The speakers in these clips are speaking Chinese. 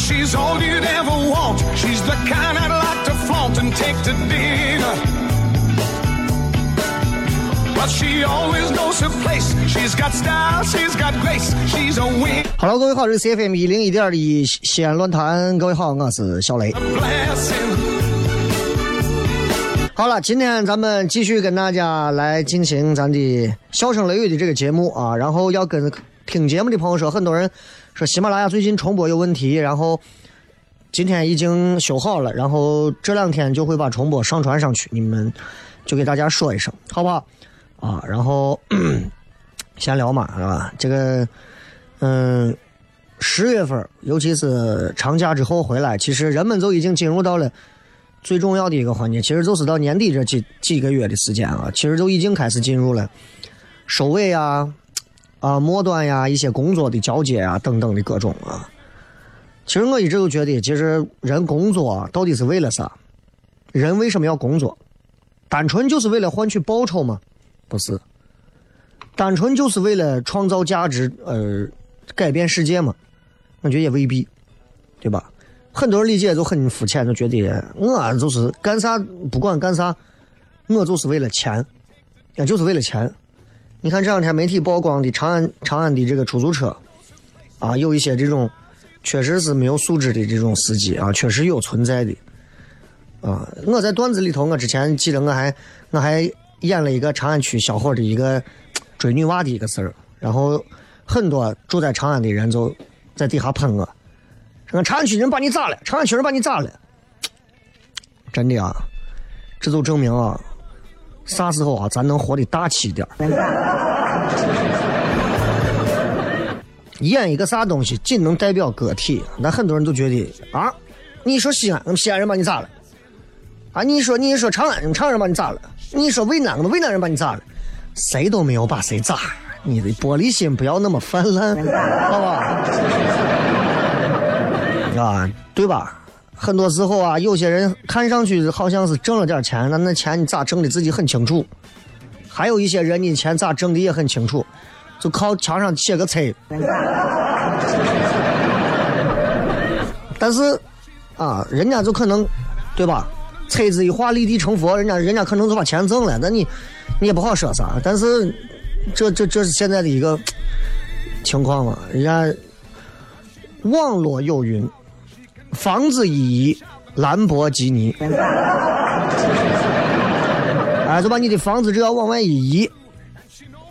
She's all you'd ever want. She's the kind I'd like to flaunt and take to dinner. But she always knows her place. She's got style, she's got grace. She's a wing Hello，各位好，这是 CFM 一零一点一西安论坛，各位好，我是小雷。好了，今天咱们继续跟大家来进行咱的笑声雷雨的这个节目啊，然后要跟听节目的朋友说，很多人说喜马拉雅最近重播有问题，然后今天已经修好了，然后这两天就会把重播上传上去，你们就给大家说一声，好不好？啊，然后 闲聊嘛，是吧？这个，嗯，十月份，尤其是长假之后回来，其实人们就已经进入到了最重要的一个环节，其实就是到年底这几几个月的时间啊，其实就已经开始进入了收尾呀、啊末端呀、一些工作的交接啊等等的各种啊。其实我一直都觉得，其实人工作到底是为了啥？人为什么要工作？单纯就是为了换取报酬吗？不是。单纯就是为了创造价值，呃，改变世界吗？我觉得也未必，对吧？很多人理解就很肤浅，就觉得我就是干啥不管干啥，我就是为了钱，也就是为了钱。你看这两天媒体曝光的长安长安的这个出租车，啊，有一些这种确实是没有素质的这种司机啊，确实有存在的。啊，我在段子里头，我之前记得我还我还演了一个长安区小伙的一个追女娃的一个事儿，然后很多住在长安的人就在底下喷我，说长安区人把你咋了？长安区人把你咋了？真的啊，这就证明啊，啥时候啊，咱能活得大气一点。演一个啥东西，仅能代表个体，那很多人都觉得啊，你说西安，西安人把你咋了？啊，你说你说长安，长安人把你咋了？你说渭南，我们渭南人把你咋了？谁都没有把谁咋，你的玻璃心不要那么泛滥，好吧？啊，对吧？很多时候啊，有些人看上去好像是挣了点钱，那那钱你咋挣的自己很清楚；还有一些人，你钱咋挣的也很清楚，就靠墙上写个猜。但是啊，人家就可能，对吧？车子一画，立地成佛，人家人家可能就把钱挣了，那你你也不好说啥。但是这这这是现在的一个情况嘛？人家网络有云，房子一移，兰博基尼，哎，就把你的房子只要往外一移，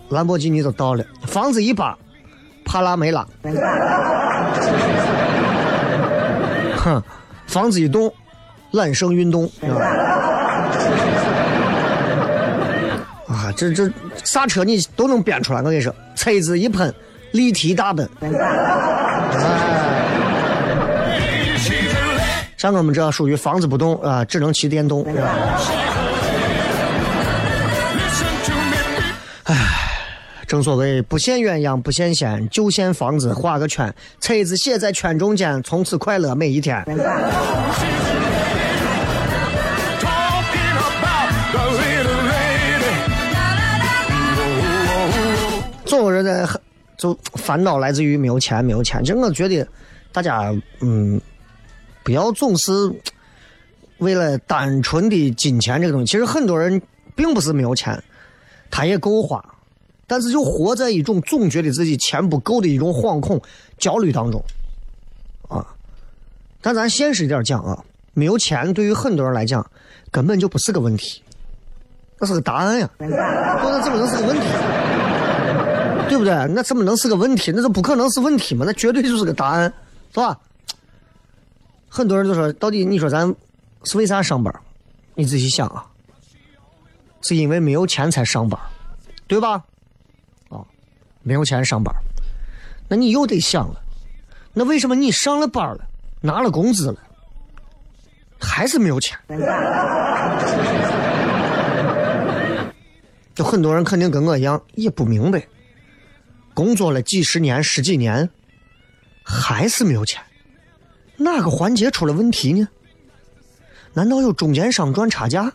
兰博基尼就到了；房子一扒，帕拉梅拉，哼，房子一动。揽胜运动。啊，这这啥车你都能编出来，我跟你说，车子一喷，立体大奔。哎，像我们这属于房子不动啊，只能骑电动。哎正所谓不羡鸳鸯不羡仙，就羡房子画个圈，车子写在圈中间，从此快乐每一天。总有人在就烦恼来自于没有钱，没有钱。其实我觉得大家嗯，不要总是为了单纯的金钱这个东西。其实很多人并不是没有钱，他也够花，但是就活在一种总觉得自己钱不够的一种惶恐、焦虑当中啊。但咱现实一点讲啊，没有钱对于很多人来讲根本就不是个问题，那是个答案呀，那怎么能是个问题？对不对？那怎么能是个问题？那这不可能是问题嘛？那绝对就是个答案，是吧？很多人都说，到底你说咱是为啥上班？你仔细想啊，是因为没有钱才上班，对吧？啊，没有钱上班，那你又得想了，那为什么你上了班了，拿了工资了，还是没有钱？就很多人肯定跟我一样，也不明白。工作了几十年、十几年，还是没有钱，哪个环节出了问题呢？难道有中间商赚差价？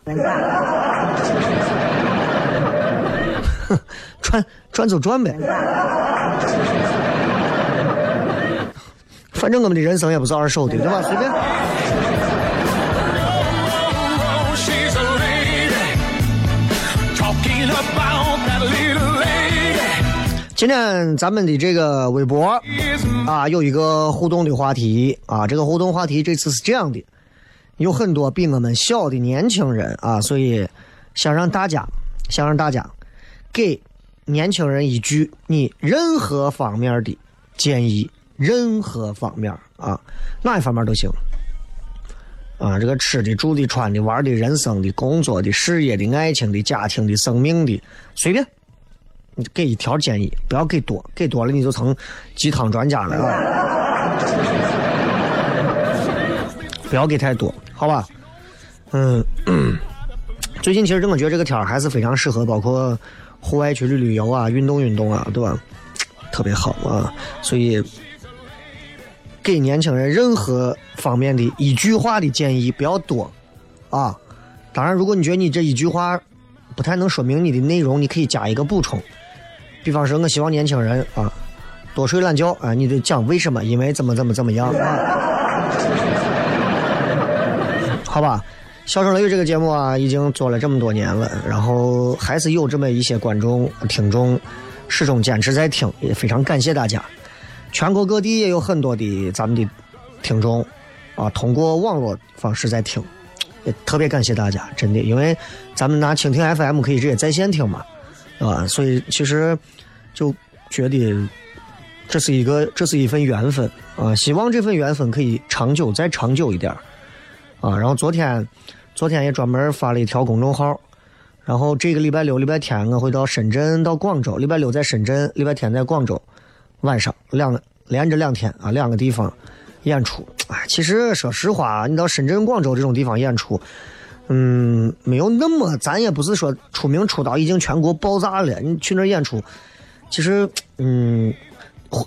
赚赚就赚呗，反正我们的人生也不是二手的，对吧？随便。今天咱们的这个微博啊，有一个互动的话题啊，这个互动话题这次是这样的，有很多比我们小的年轻人啊，所以想让大家，想让大家给年轻人一句你任何方面的建议，任何方面啊，哪一方面都行。啊，这个吃的、住的、穿的、玩的、人生的、工作的、事业的、爱情的、家庭的、生命的，随便，你给一条建议，不要给多，给多了你就成鸡汤专家了啊！不要给太多，好吧？嗯，最近其实我觉得这个天儿还是非常适合，包括户外去旅旅游啊、运动运动啊，对吧？特别好啊，所以给年轻人任何方面的一句话的建议不要多啊。当然，如果你觉得你这一句话不太能说明你的内容，你可以加一个补充。比方说，我希望年轻人啊多睡懒觉啊，你得讲为什么，因为怎么怎么怎么样。好吧，《笑声雷雨》这个节目啊，已经做了这么多年了，然后还是有这么一些观众、听众始终坚持在听，也非常感谢大家。全国各地也有很多的咱们的听众啊，通过网络方式在听，也特别感谢大家，真的，因为咱们拿蜻蜓 FM 可以直接在线听嘛，啊？所以其实就觉得这是一个，这是一份缘分啊，希望这份缘分可以长久，再长久一点啊。然后昨天，昨天也专门发了一条公众号。然后这个礼拜六、礼拜天我会到深圳、到广州。礼拜六在深圳，礼拜天在广州，晚上两连着两天啊，两个地方演出。哎，其实说实话，你到深圳、广州这种地方演出，嗯，没有那么，咱也不是说出名出到已经全国爆炸了。你去那儿演出，其实嗯，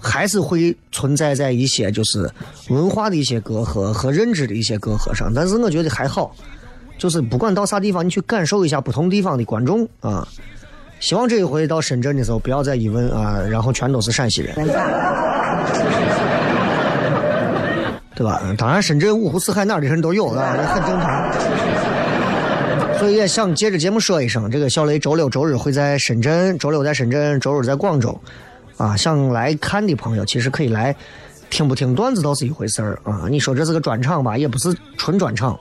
还是会存在在一些就是文化的一些隔阂和认知的一些隔阂上。但是我觉得还好，就是不管到啥地方，你去感受一下不同地方的观众啊。希望这一回到深圳的时候，不要再一问啊，然后全都是陕西人，对吧？当然，深圳五湖四海哪的人都有啊，这很正常。所以也想借着节目说一声，这个小雷周六周日会在深圳，周六在深圳，周日在广州，啊，想来看的朋友其实可以来，听不听段子倒是一回事儿啊。你说这是个专场吧，也不是纯专场，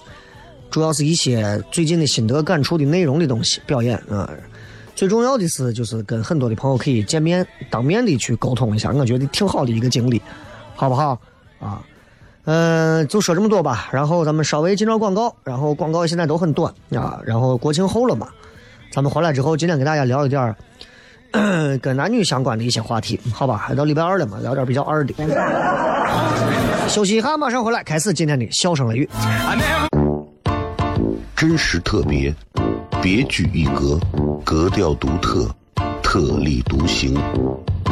主要是一些最近的心得感触的内容的东西表演啊。最重要的是，就是跟很多的朋友可以见面，当面的去沟通一下，我觉得挺好的一个经历，好不好？啊，嗯、就说这么多吧。然后咱们稍微进段广告，然后广告现在都很短啊。然后国庆后了嘛，咱们回来之后，今天给大家聊一点儿 跟男女相关的一些话题，好吧？还到礼拜二了嘛，聊点比较二的。休息一下，马上回来，开始今天的笑声雷雨。真实特别，别具一格，格调独，特特立独行，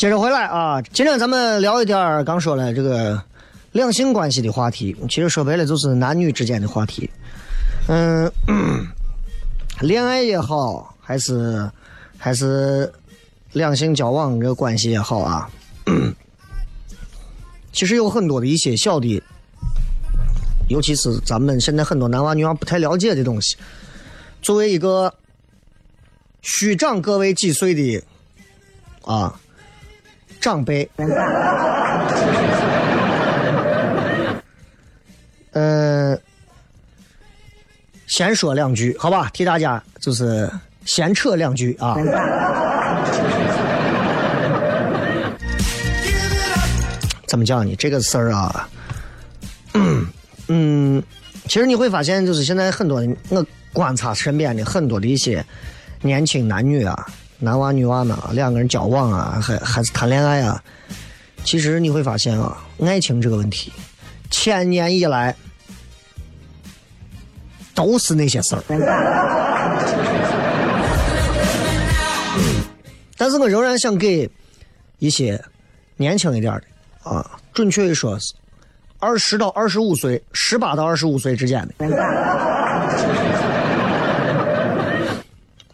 接着回来啊，今天咱们聊一点刚说了这个两性关系的话题，其实说白了就是男女之间的话题。嗯，恋爱也好，还是还是两性交往这个关系也好啊，其实有很多的一些小的，尤其是咱们现在很多男娃女娃不太了解的东西。作为一个虚长各位几岁的啊。长辈，呃，先说两句，好吧，替大家就是闲扯两句啊。怎么讲呢？这个事儿啊，嗯，其实你会发现，就是现在很多我观察身边的很多的一些年轻男女啊。男娃女娃呢，两个人交往啊，还还是谈恋爱啊，其实你会发现啊，爱情这个问题，千年以来都是那些事儿。但是我仍然想给一些年轻一点的啊，准确的说是二十到二十五岁、十八到二十五岁之间的。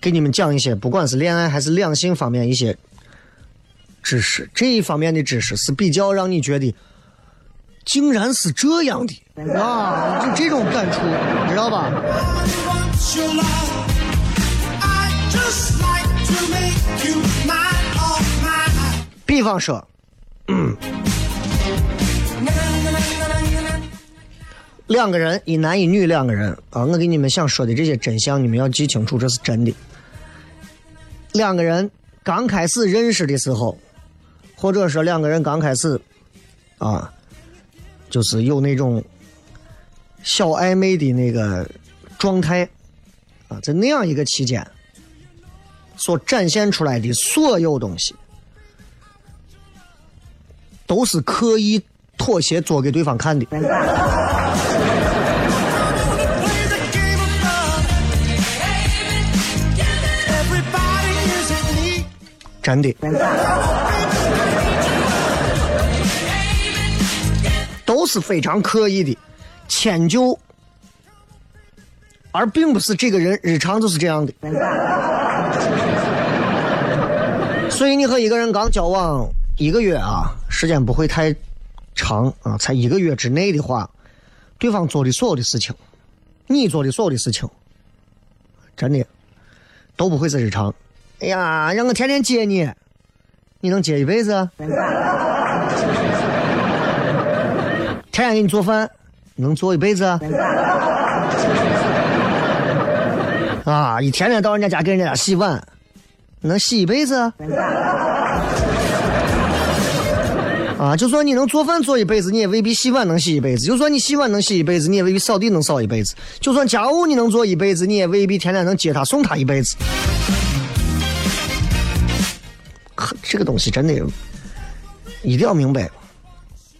给你们讲一些，不管是恋爱还是两性方面一些知识，这一方面的知识是比较让你觉得，竟然是这样的啊，就这种感触，知道吧？比方说，两个人，一男一女两个人啊，我给你们想说的这些真相，你们要记清楚，这是真的。两个人刚开始认识的时候，或者说两个人刚开始，啊，就是有那种小暧昧的那个状态，啊，在那样一个期间，所展现出来的所有东西，都是刻意妥协做给对方看的。真的，都是非常刻意的迁就，而并不是这个人日常就是这样的。所以你和一个人刚交往一个月啊，时间不会太长啊，才一个月之内的话，对方做的所有的事情，你做的所有的事情，真的都不会是日常。哎呀，让我天天接你，你能接一辈子？天天给你做饭，能做一辈子？啊，一天天到人家家给人家洗碗，能洗一辈子？啊，就算你能做饭做一辈子，你也未必洗碗能洗一辈子；就算你洗碗能洗一辈子，你也未必扫地能扫一辈子；就算家务你能做一辈子，你也未必天天能接他送他一辈子。这个东西真的一定要明白，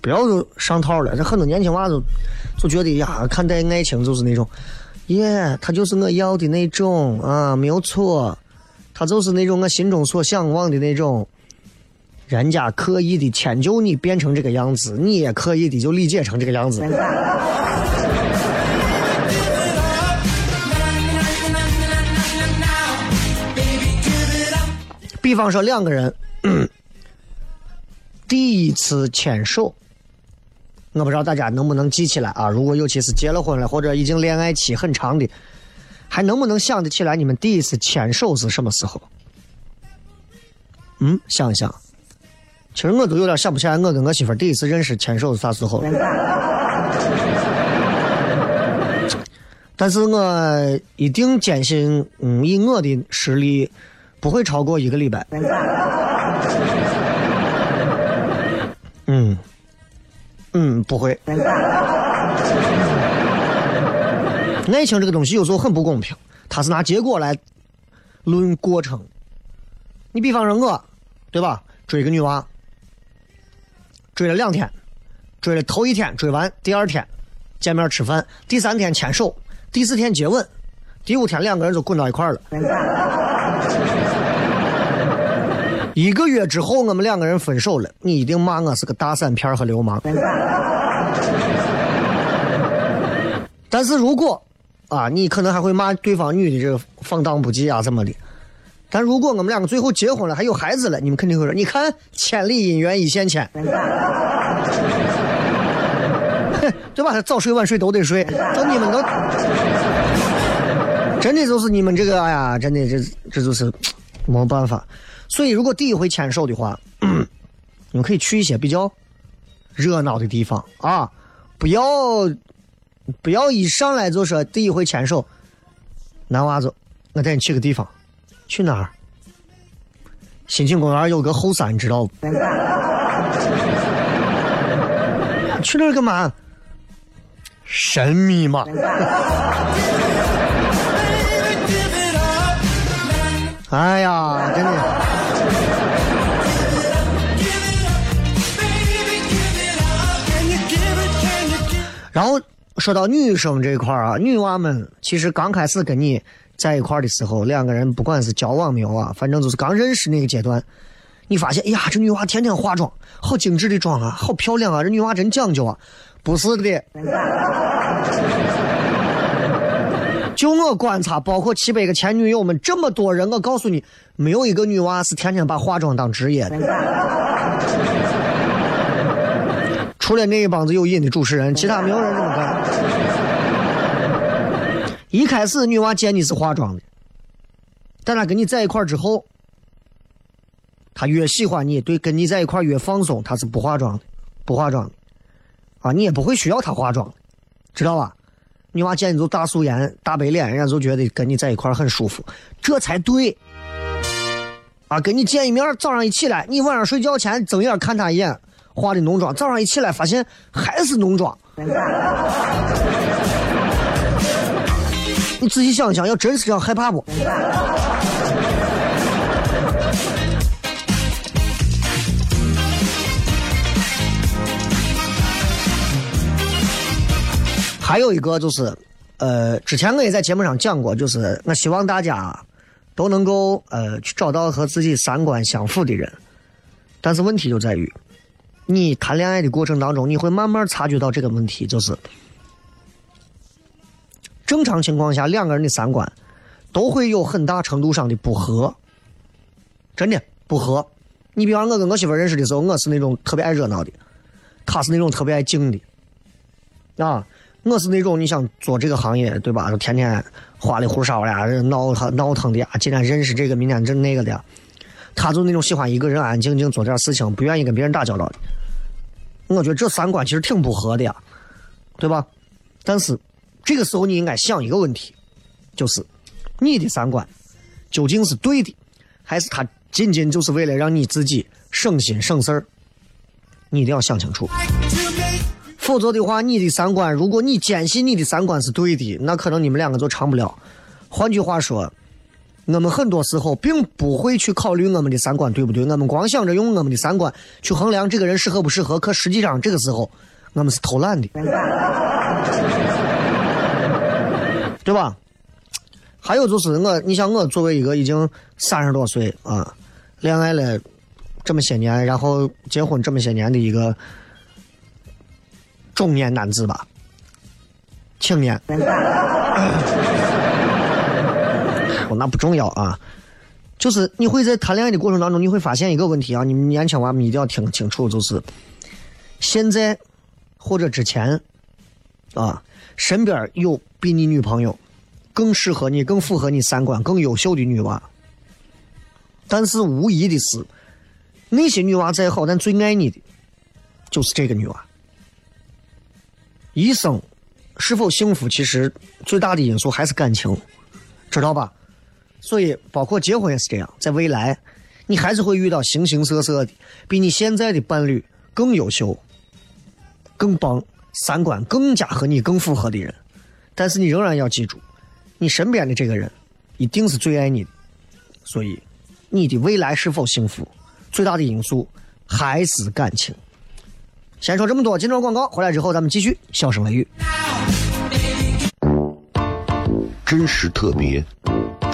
不要就上套了。这很多年轻娃都就觉得呀，看待爱情就是那种，耶，他就是我要的那种啊，没有错，他就是那种我心中所向往的那种。人家刻意的迁就你变成这个样子，你也刻意的就理解成这个样子。比方说两个人 第一次牵手，我不知道大家能不能记起来啊？如果尤其是结了婚了或者已经恋爱期很长的，还能不能想得起来你们第一次牵手是什么时候？嗯，想一想。其实我都有点想不起来，我跟我媳妇第一次认识牵手是啥时候了。但是我一定坚信，嗯，以我的实力，不会超过一个礼拜。嗯，嗯，不会。爱情这个东西有时候很不公平，它是拿结果来论过程。你比方说我，对吧？追个女娃。追了两天，追了头一天追完，第二天见面吃饭，第三天牵手，第四天接吻，第五天两个人就滚到一块儿了。一个月之后，我们两个人分手了。你一定骂我是个大散片和流氓。但是如果啊，你可能还会骂对方女的这个放荡不羁啊，怎么的？但如果我们两个最后结婚了，还有孩子了，你们肯定会说：“你看，千里姻缘一线牵，对吧？早睡晚睡都得睡，就你们都真的就是你们这个，哎呀，真的这这就是没办法。所以，如果第一回牵手的话，你们可以去一些比较热闹的地方啊，不要不要一上来就说第一回牵手，男娃子，我带你去个地方。去哪儿？新庆公园有个后山，你知道不？去那儿干嘛？神秘嘛。哎呀，真的。然后说到女生这块儿啊，女娃们其实刚开始跟你。在一块儿的时候，两个人不管是交往没有啊，反正就是刚认识那个阶段，你发现，哎呀，这女娃天天化妆，好精致的妆啊，好漂亮啊，这女娃真讲究啊，不是的。就我观察，包括七百个前女友们，这么多人，我告诉你，没有一个女娃是天天把化妆当职业的。除了那一帮子有瘾的主持人，其他没有人这么干。一开始女娃见你是化妆的，但她跟你在一块之后，她越喜欢你，对，跟你在一块越放松，她是不化妆的，不化妆的，啊，你也不会需要她化妆，知道吧？女娃见你就大素颜、大白脸，人家就觉得跟你在一块很舒服，这才对。啊，跟你见一面，早上一起来，你晚上睡觉前睁眼看她一眼，化的浓妆，早上一起来发现还是浓妆。你仔细想想，要真是这样，害怕不？还有一个就是，呃，之前我也在节目上讲过，就是我希望大家都能够呃去找到和自己三观相符的人，但是问题就在于，你谈恋爱的过程当中，你会慢慢察觉到这个问题，就是。正常情况下，两个人的三观都会有很大程度上的不合，真的不合。你比方我跟我媳妇认识的时候，我是那种特别爱热闹的，她是那种特别爱静的。啊，我是那种你想做这个行业，对吧？天天花里胡哨的，闹腾闹腾的啊，今天认识这个，明天这那个的。她就那种喜欢一个人安安静静做点事情，不愿意跟别人打交道的。我觉得这三观其实挺不合的呀，对吧？但是。这个时候你应该想一个问题，就是你的三观究竟是对的，还是他仅仅就是为了让你自己省心省事儿？你一定要想清楚。否则的话，你的三观，如果你坚信你的三观是对的，那可能你们两个就长不了。换句话说，我们很多时候并不会去考虑我们的三观对不对，我们光想着用我们的三观去衡量这个人适合不适合。可实际上，这个时候我们是偷懒的，对吧？还有就是我，你像我作为一个已经三十多岁啊，恋爱了这么些年，然后结婚这么些年的一个。中年男子吧，青年，那不重要啊。就是你会在谈恋爱的过程当中，你会发现一个问题啊，你们年轻娃们一定要听清楚，就是现在或者之前啊，身边有比你女朋友更适合你、更符合你三观、更优秀的女娃，但是无疑的是，那些女娃再好，但最爱你的就是这个女娃。一生是否幸福，其实最大的因素还是感情，知道吧？所以，包括结婚也是这样，在未来，你还是会遇到形形色色的比你现在的伴侣更优秀、更棒、三观更加和你更符合的人。但是，你仍然要记住，你身边的这个人一定是最爱你的。所以，你的未来是否幸福，最大的因素还是感情。先说这么多，今朝广告回来之后，咱们继续笑声雷雨。真实特别，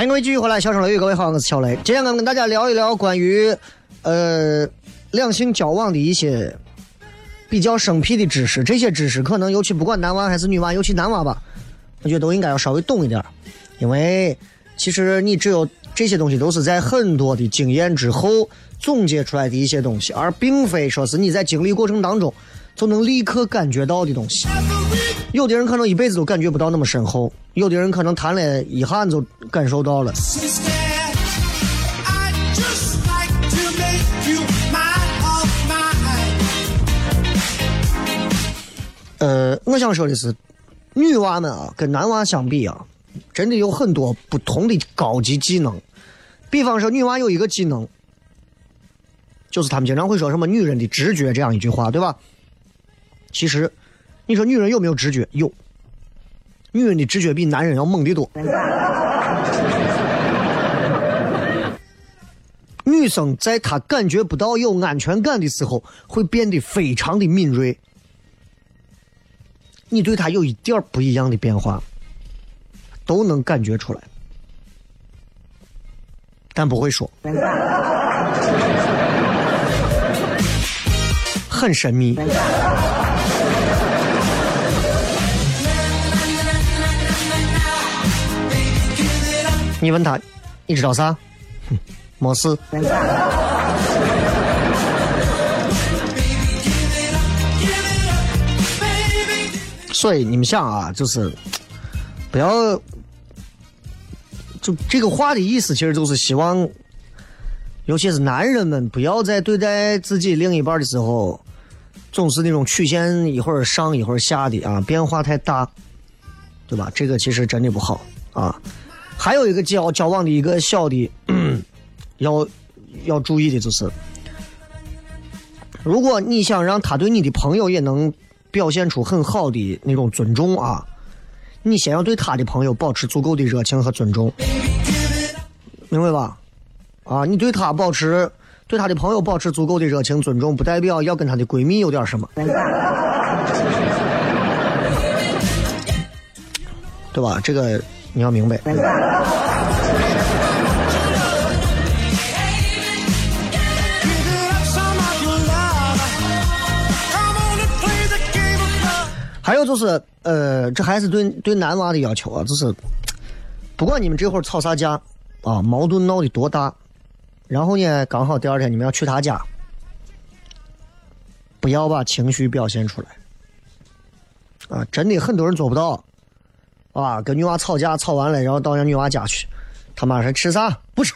欢迎各位继续回来，小声雷雨，各位好，我是小雷。今天我们跟大家聊一聊关于呃两性交往的一些比较生僻的知识。这些知识可能尤其不管男娃还是女娃，尤其男娃吧，我觉得都应该要稍微懂一点，因为其实你只有这些东西都是在很多的经验之后总结出来的一些东西，而并非说是你在经历过程当中就能立刻感觉到的东西。有的人可能一辈子都感觉不到那么深厚，有的人可能谈了一下就感受到了。呃，我想说的是，女娃们啊，跟男娃相比啊，真的有很多不同的高级技能。比方说，女娃有一个技能，就是他们经常会说什么“女人的直觉”这样一句话，对吧？其实。你说女人有没有直觉？有，女人的直觉比男人要猛得多。女生在她感觉不到有安全感的时候，会变得非常的敏锐。你对她有一点不一样的变化，都能感觉出来，但不会说，很神秘。你问他，你知道啥？哼，没事。所以你们想啊，就是不要，就这个话的意思，其实就是希望，尤其是男人们，不要在对待自己另一半的时候，总是那种曲线一会儿上一会儿下的啊，变化太大，对吧？这个其实真的不好啊。还有一个交交往的一个小的，要要注意的就是，如果你想让他对你的朋友也能表现出很好的那种尊重啊，你先要对他的朋友保持足够的热情和尊重，明白吧？啊，你对他保持对他的朋友保持足够的热情尊重，不代表要跟他的闺蜜有点什么，对吧？这个你要明白。还有就是，呃，这还是对对男娃的要求啊，就是不管你们这会儿吵啥架啊，矛盾闹得多大，然后呢，刚好第二天你们要去他家，不要把情绪表现出来啊！真的很多人做不到啊，跟女娃吵架吵完了，然后到人女娃家去，他妈说吃啥？不吃。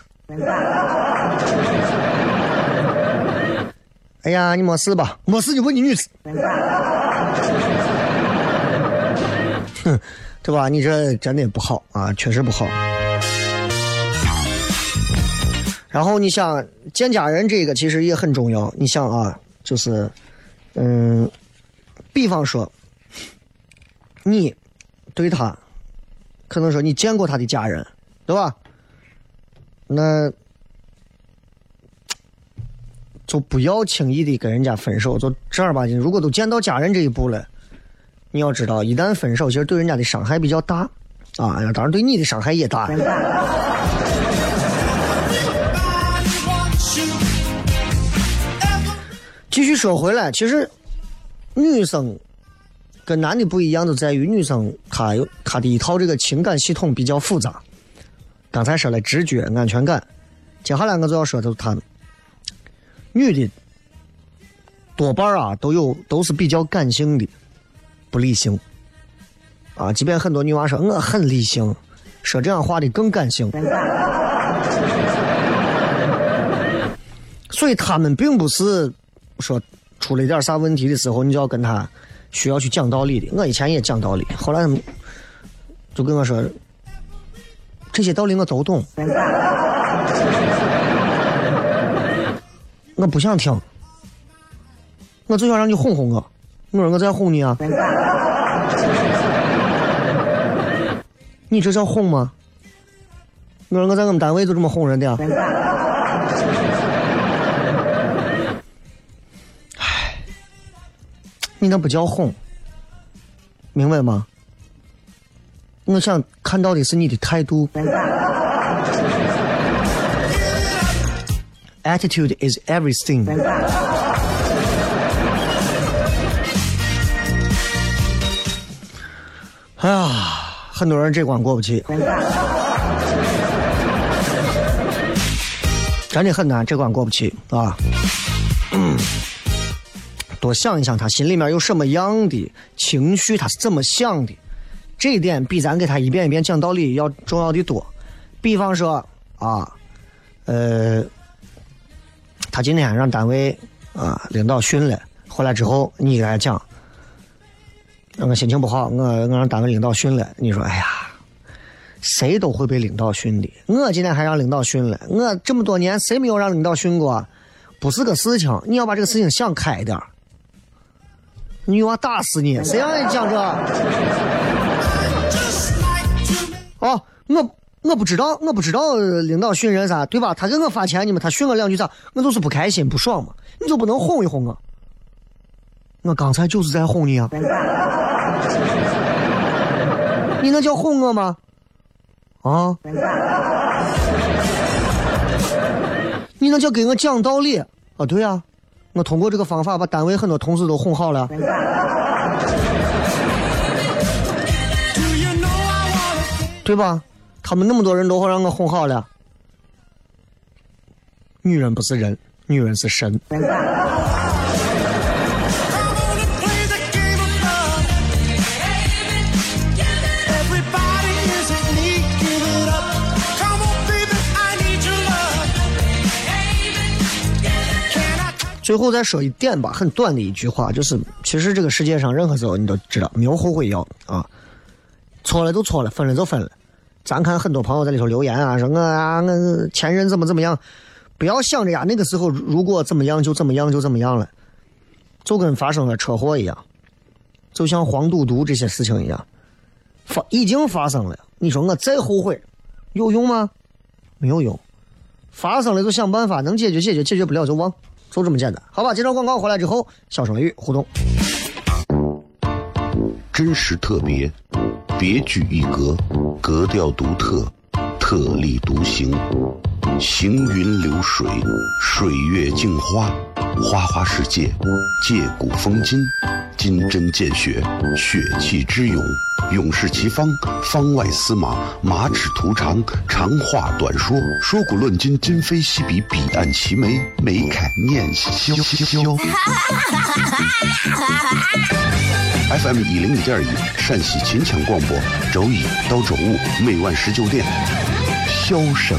哎呀，你没事吧？没事就问你女子。哼，对吧？你这真的不好啊，确实不好。然后你想见家人这个其实也很重要。你想啊，就是，嗯，比方说，你对他，可能说你见过他的家人，对吧？那就不要轻易的跟人家分手，就正儿八经。如果都见到家人这一步了，你要知道，一旦分手，其实对人家的伤害比较大啊，当然对你的伤害也大。继续说回来，其实女生跟男的不一样，就在于女生她有她的一套这个情感系统比较复杂。刚才说了直觉、安全感，接下来我就要说的就是她女的多半啊都有都是比较感性的，不理性啊。即便很多女娃说我很理性，说这样话的更感性。所以他们并不是说出了一点啥问题的时候，你就要跟他需要去讲道理的。我以前也讲道理，后来就跟我说，这些道理我都懂，我不想听，我就想让你哄哄我。我说我在哄你啊，你这叫哄吗？我说我在我们单位就这么哄人的。你那不叫哄，明白吗？我想看到的是你的态度。Attitude is everything。哎呀，很多人这关过不去，真的很难，这关过不去啊。多想一想他心里面有什么样的情绪，他是怎么想的，这一点比咱给他一遍一遍讲道理要重要的多。比方说啊，呃，他今天让单位啊领导训了，回来之后你给他讲，我心情不好，我我让单位领导训了，你说哎呀，谁都会被领导训的，我今天还让领导训了，我这么多年谁没有让领导训过？不是个事情，你要把这个事情想开点儿。女娃打死你！谁让你讲这？哦，我我不知道，我不知道领导训人啥，对吧？他给我发钱，你们他训我两句啥，我就是不开心不爽嘛。你就不能哄一哄我？我刚才就是在哄你啊！你那叫哄我吗？啊？你那叫给我讲道理啊？对呀、我通过这个方法把单位很多同事都哄好了。对吧？他们那么多人都会让我哄好了。女人不是人，女人是神。最后再说一点吧，很短的一句话，就是其实这个世界上任何时候你都知道没有后悔药啊，错了就错了，分了就分了。咱看很多朋友在里头留言啊，说我啊，我前任怎么怎么样，不要想着呀，那个时候如果怎么样就怎么样就怎么样了，就跟发生了车祸一样，就像黄赌毒这些事情一样，发已经发生了，你说我再后悔有用吗？没有用。发生了就想办法，能解决解决，解决不了就忘，就这么简单，好吧？接着广告回来之后，小声与互动。真实特别，别具一格，格调独特，特立独行，行云流水，水月镜花，花花世界，借古风今，金针见血，血气之勇，勇士齐方，方外司马，马齿图长，长话短说，说古论今，今非昔比，彼岸齐眉，眉开眼笑笑。FM 一零一点一，陕西秦腔广播，周一到周五每晚十九点，萧声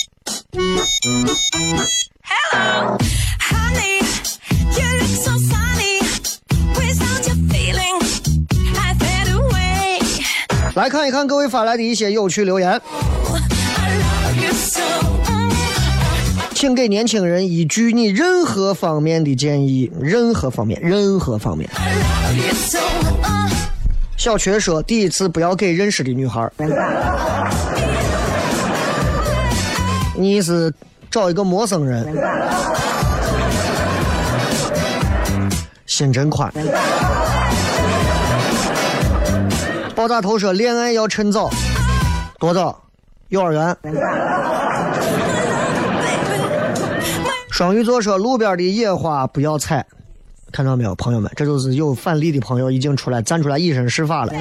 hello honey，you're so sunny without feeling。I fade away。来看一看各位发来的一些有趣留言，请给年轻人一句你任何方面的建议，任何方面，任何方面。小瘸说第一次不要给认识的女孩。你是找一个陌生人，心真宽。爆炸头说，恋爱要趁早，多早？幼儿园。双鱼座说，路边的野花不要采。看到没有，朋友们，这就是有反例的朋友已经出来站出来以身试法了。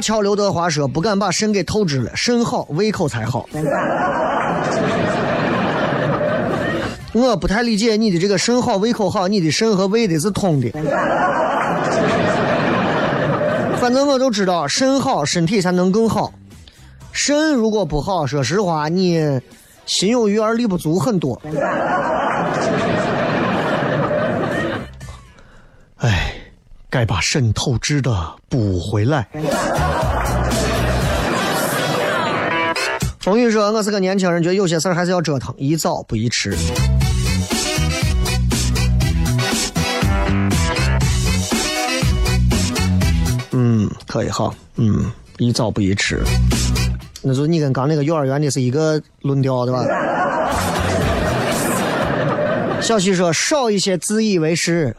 瞧刘德华说：“不敢把肾给透支了，肾好胃口才好。”我不太理解你的这个肾好胃口好，你的肾和胃的是通的。反正我就知道肾好，身体才能更好。肾如果不好，说实话，你心有余而力不足很多。该把肾透支的补回来。冯玉说：“我是个年轻人，觉得有些事儿还是要折腾，宜早不宜迟。”嗯，可以哈，嗯，宜早不宜迟。那就你跟刚那个幼儿园的是一个论调，对吧？小西说：“少一些自以为是。”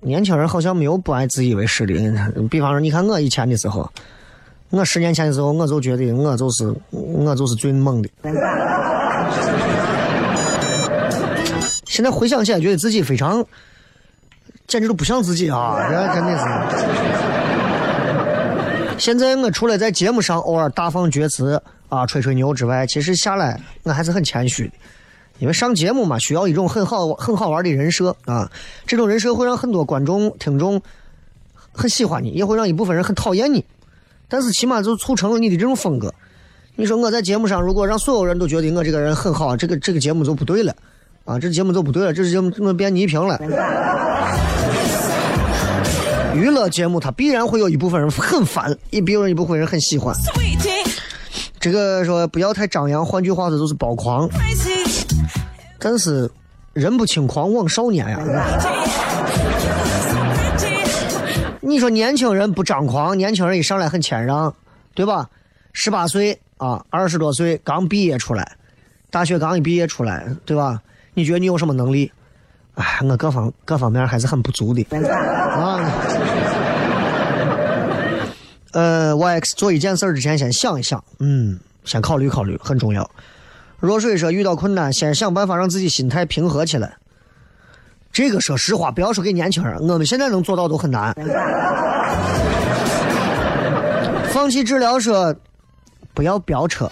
年轻人好像没有不爱自以为是的。比方说，你看我以前的时候，我十年前的时候，我就觉得我就是我就是最猛的。现在回想起来，觉得自己非常，简直都不像自己啊！这真的是。现在我除了在节目上偶尔大放厥词啊、吹吹牛之外，其实下来我还是很谦虚的。因为上节目嘛，需要一种很好很好玩的人设啊，这种人设会让很多观众听众很喜欢你，也会让一部分人很讨厌你。但是起码就促成了你的这种风格。你说我在节目上，如果让所有人都觉得我这个人很好，这个这个节目就不对了，啊，这节目就不对了，这节目我变泥瓶了。娱乐节目它必然会有一部分人很烦，也必有一部分人很喜欢。这个说不要太张扬，换句话说就是包狂。真是人不轻狂枉少年呀。你说年轻人不张狂，年轻人一上来很谦让，对吧？十八岁啊，二十多岁刚毕业出来，大学刚一毕业出来，对吧？你觉得你有什么能力？哎，我各方各方面还是很不足的啊。呃，YX 做一件事之前先想一想，嗯，先考虑考虑，很重要。若水说遇到困难，先想办法让自己心态平和起来。这个说实话，不要说给年轻人，我们现在能做到都很难。放弃治疗说不要飙车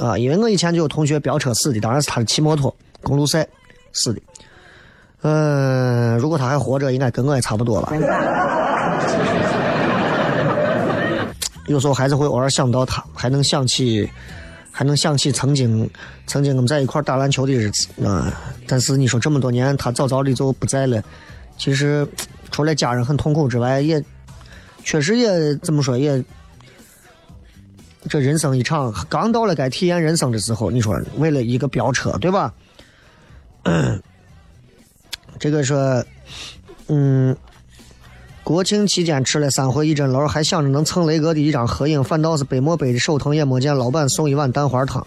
啊，因为我以前就有同学飙车死的，当然是他是骑摩托公路赛死的。嗯、如果他还活着，应该跟我也差不多吧。有时候还是会偶尔想到他，还能想起，还能想起曾经曾经我们在一块打篮球的日子啊、但是你说这么多年，他早早的就不在了，其实除了家人很痛苦之外，也确实也怎么说也，这人生一场，刚到了该体验人生的时候，你说为了一个飙车，对吧？这个说，嗯，国庆期间吃了三回一针楼，还想着能蹭雷哥的一张合影，反倒是北漠北的手疼，也没见老板送一碗蛋花汤。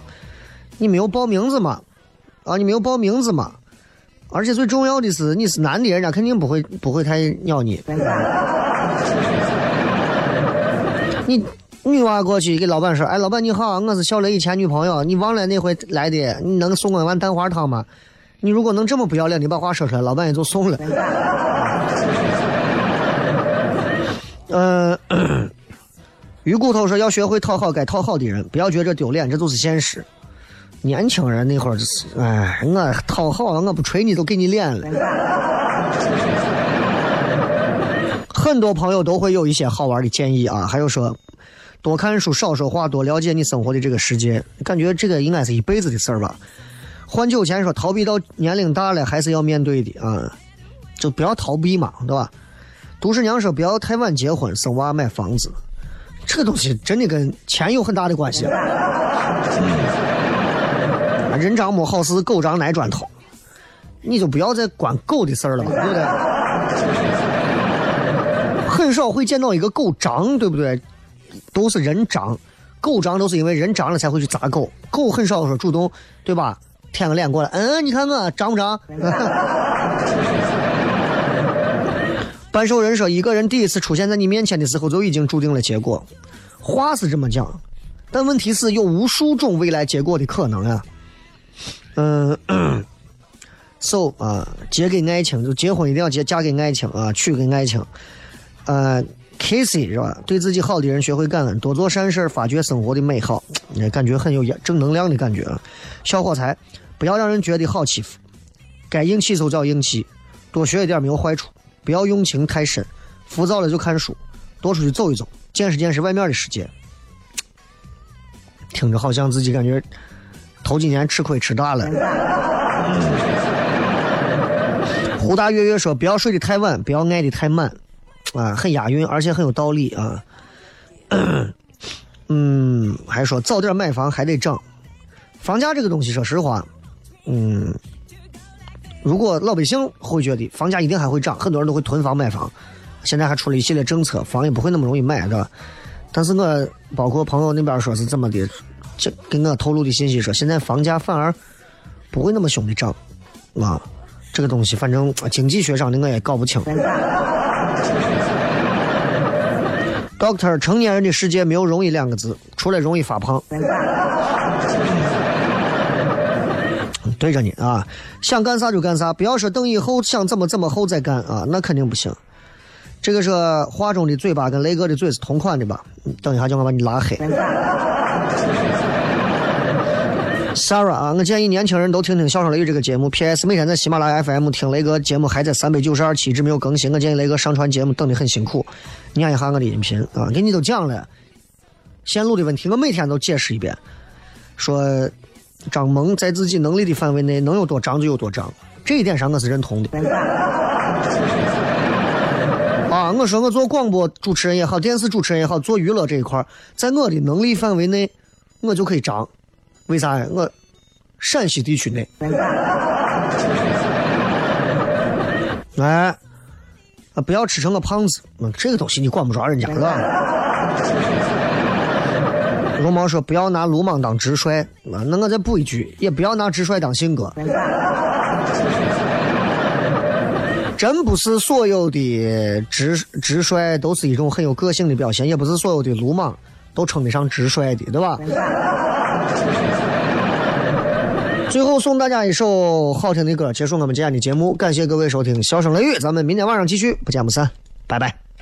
你没有报名字吗？啊，你没有报名字吗？而且最重要的是，你是男的，人家肯定不会不会太鸟你。你女娃过去给老板说：“哎，老板你好，我是小雷以前女朋友，你忘了那回来的，你能送我一碗蛋花汤吗？”你如果能这么不要脸的把话说出来，老板也就送了。呃，鱼骨头说要学会讨好该讨好的人，不要觉着丢脸，这就是现实。年轻人那会儿就是，哎，我讨好，我不捶你都给你脸了。很多朋友都会有一些好玩的建议啊，还有说多看书、少说话、多了解你生活的这个世界，感觉这个应该是一辈子的事儿吧。换酒钱说逃避到年龄大了还是要面对的啊，就不要逃避嘛，对吧？杜十娘说不要太晚结婚、生娃、买房子，这个东西真的跟钱有很大的关系。人长没好事，狗长挨砖头，你就不要再管狗的事儿了吧，对不对？很少会见到一个狗长，对不对？都是人长，狗长都是因为人长了才会去砸狗，狗很少说主动，对吧？舔个脸过来，嗯，你看我长不长？半兽人说，一个人第一次出现在你面前的时候，就已经注定了结果。话是这么讲，但问题是有无数种未来结果的可能呀。嗯，so 啊，结给爱情，就结婚一定要结嫁给爱情啊，娶给爱情。呃，Kissy 是吧？对自己好的人学会感恩，多做善事，发掘生活的美好，那感觉很有正能量的感觉。小火柴，不要让人觉得好欺负，该硬气就叫硬气，多学一点没有坏处，不要用情太深，浮躁了就看书，多出去走一走，见识见识外面的世界。听着好像自己感觉头几年吃亏吃大了。胡大月月说：“不要睡得太晚，不要爱得太满。”啊，很押韵，而且很有道理啊。嗯，还说早点买房还得涨，房价这个东西，说实话，嗯，如果老百姓会觉得房价一定还会涨，很多人都会囤房买房。现在还出了一系列政策，房也不会那么容易买，对吧？但是我包括朋友那边说是怎么的，这跟我透露的信息说，现在房价反而不会那么凶的涨，啊，这个东西反正经济学上的我也搞不清。Doctor，成年人的世界没有容易两个字，除了容易发胖。对着你啊，想干啥就干啥，不要说等以后想怎么怎么后再干啊，那肯定不行。这个是话中的嘴巴跟雷哥的嘴是同款的吧？等一下叫我把你拉黑。Sarah 啊，我建议年轻人都听听《笑声雷雨》这个节目。P.S. 每天在喜马拉雅 FM 听雷哥节目，还在三百九十二期一直没有更新。我建议雷哥上传节目等的很辛苦，念一下我的音频啊，给你都讲了线路的问题，我每天都解释一遍，说张萌在自己能力的范围内能有多张就有多张，这一点上我是认同的。啊，我说我做广播主持人也好，电视主持人也好，做娱乐这一块，在我的能力范围内，我就可以张。为啥呀？我陕西地区内，哎，啊，不要吃成个胖子，嗯，这个东西你管不着人家，是吧？龙猫说不要拿鲁莽当直率，啊，那我再补一句，也不要拿直率当性格。真不是所有的直直率都是一种很有个性的表现，也不是所有的鲁莽都称得上直率的，对吧？最后送大家一首好听的歌，结束我们今天的节目。感谢各位收听《笑声雷雨》，咱们明天晚上继续，不见不散，拜拜。